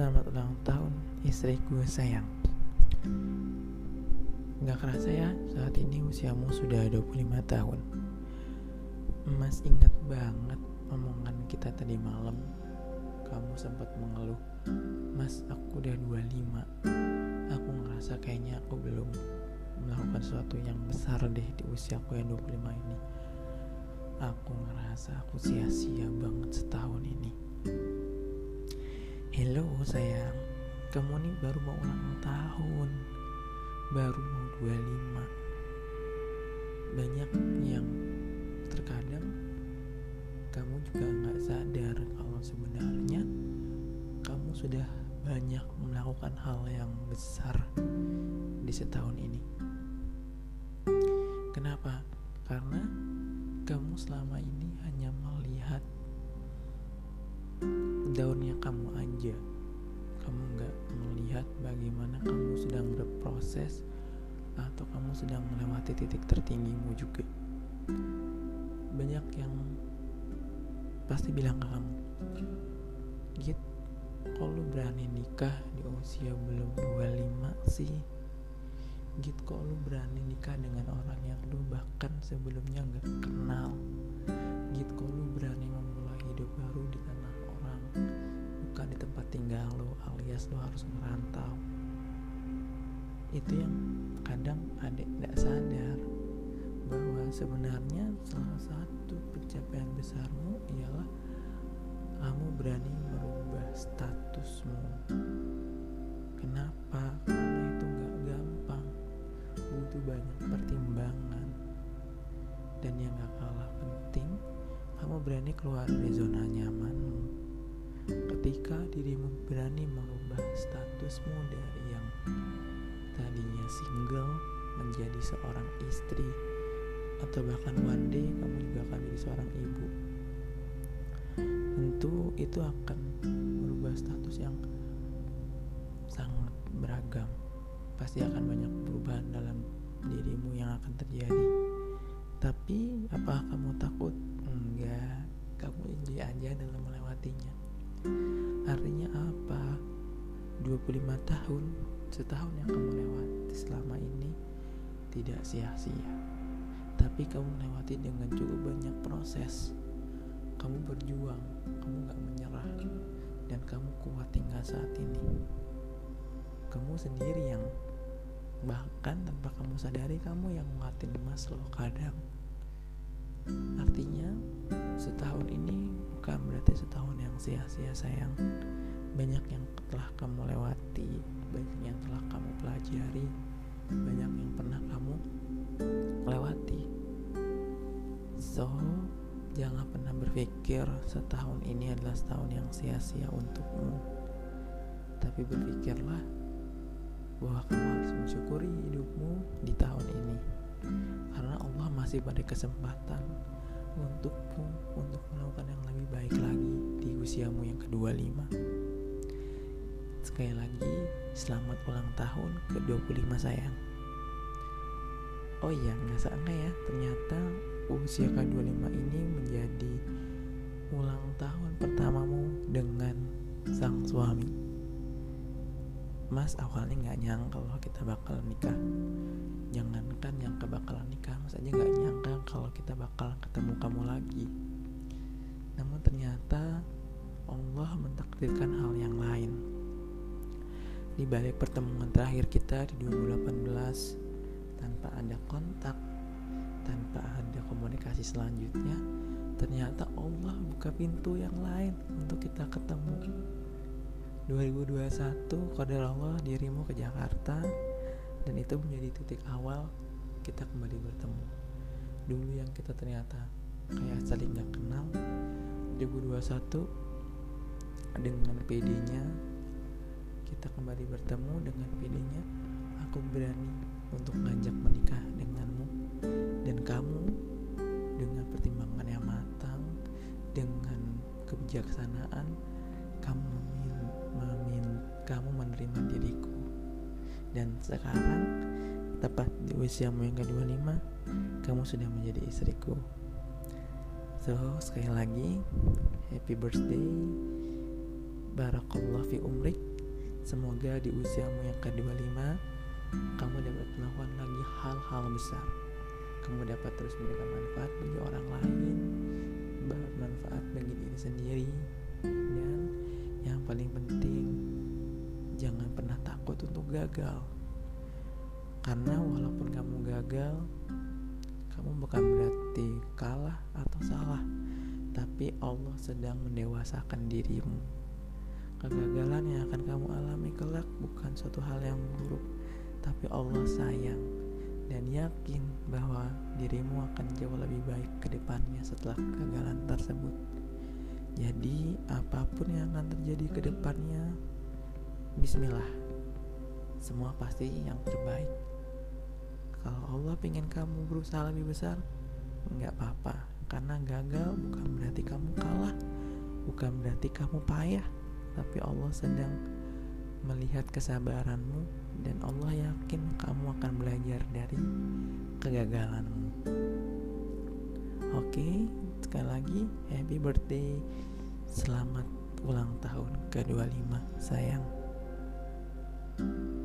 Selamat ulang tahun istriku sayang. Gak kerasa ya saat ini usiamu sudah 25 tahun. Mas ingat banget omongan kita tadi malam. Kamu sempat mengeluh Mas aku udah 25 Aku ngerasa kayaknya aku belum melakukan sesuatu yang besar deh di usiaku yang 25 ini. Aku ngerasa aku sia-sia banget setahun ini Hello sayang, kamu nih baru mau ulang tahun Baru mau 25 Banyak yang terkadang kamu juga nggak sadar kalau sebenarnya kamu sudah banyak melakukan hal yang besar di setahun ini. Kenapa? Karena kamu selama ini hanya melihat kamu aja. Kamu nggak melihat bagaimana kamu sedang berproses atau kamu sedang melewati titik tertinggimu juga. Banyak yang pasti bilang ke kamu Git kok lu berani nikah di usia belum 25 sih? Git kok lu berani nikah dengan orang yang lu bahkan sebelumnya gak kenal? Git kok lu berani memulai hidup baru di tanah orang di tempat tinggal lo alias lo harus merantau. Itu yang kadang adik tidak sadar bahwa sebenarnya salah satu pencapaian besarmu ialah kamu berani merubah statusmu. Kenapa? Karena itu gak gampang. Butuh banyak pertimbangan. Dan yang gak kalah penting kamu berani keluar dari zona nyamanmu ketika dirimu berani merubah statusmu dari yang tadinya single menjadi seorang istri atau bahkan one day kamu juga akan menjadi seorang ibu tentu itu akan merubah status yang sangat beragam. Pasti akan banyak perubahan dalam dirimu yang akan terjadi. Tapi apakah kamu takut? Enggak. Kamu enjoy aja dalam melewatinya artinya apa? 25 tahun setahun yang kamu lewati selama ini tidak sia-sia. Tapi kamu melewati dengan cukup banyak proses. Kamu berjuang kamu gak menyerah dan kamu kuat tinggal saat ini. Kamu sendiri yang bahkan tanpa kamu sadari kamu yang nguatin emas loh kadang. Artinya setahun ini bukan berarti setahun sia-sia sayang. Banyak yang telah kamu lewati banyak yang telah kamu pelajari banyak yang pernah kamu lewati. So jangan pernah berpikir setahun ini adalah setahun yang sia-sia untukmu. Tapi berpikirlah bahwa kamu harus mensyukuri hidupmu di tahun ini. Karena Allah masih pada kesempatan untukmu untuk melakukan yang lebih baik lagi di usiamu yang ke-25 sekali lagi selamat ulang tahun ke-25 sayang. Oh iya nggak sangka ya ternyata usia ke-25 ini menjadi ulang tahun pertamamu dengan sang suami Mas awalnya nggak nyangka kalau kita bakal nikah. Jangankan yang kebakalan nikah Mas aja nggak nyangka kalau kita bakal ketemu kamu lagi. Namun ternyata Allah mentakdirkan hal yang lain. Di balik pertemuan terakhir kita di 2018 Tanpa ada kontak Tanpa ada komunikasi selanjutnya Ternyata Allah buka pintu yang lain untuk kita ketemu 2021 kodar Allah dirimu ke Jakarta. Dan itu menjadi titik awal kita kembali bertemu. Dulu yang kita ternyata kayak saling gak kenal 2021 dengan PD-nya kita kembali bertemu dengan PD-nya aku berani untuk ngajak menikah kamu menerima diriku. Dan sekarang tepat di usiamu yang ke-25 kamu sudah menjadi istriku. So sekali lagi happy birthday. Barakallah fi umrik. Semoga di usiamu yang ke-25 kamu dapat melakukan lagi hal-hal besar. Kamu dapat terus memberikan manfaat bagi orang lain, bermanfaat bagi diri sendiri, dan yang paling penting takut untuk gagal. Karena walaupun kamu gagal, kamu bukan berarti kalah atau salah, tapi Allah sedang mendewasakan dirimu. Kegagalan yang akan kamu alami kelak bukan suatu hal yang buruk, tapi Allah sayang dan yakin bahwa dirimu akan jauh lebih baik ke depannya setelah kegagalan tersebut. Jadi, apa pun yang akan terjadi ke depannya, bismillah. Semua pasti yang terbaik. Kalau Allah ingin kamu berusaha lebih besar, nggak apa-apa. Karena gagal bukan berarti kamu kalah, bukan berarti kamu payah, tapi Allah sedang melihat kesabaranmu dan Allah yakin kamu akan belajar dari kegagalanmu. Oke, sekali lagi happy birthday. Selamat ulang tahun ke-25 sayang. thank you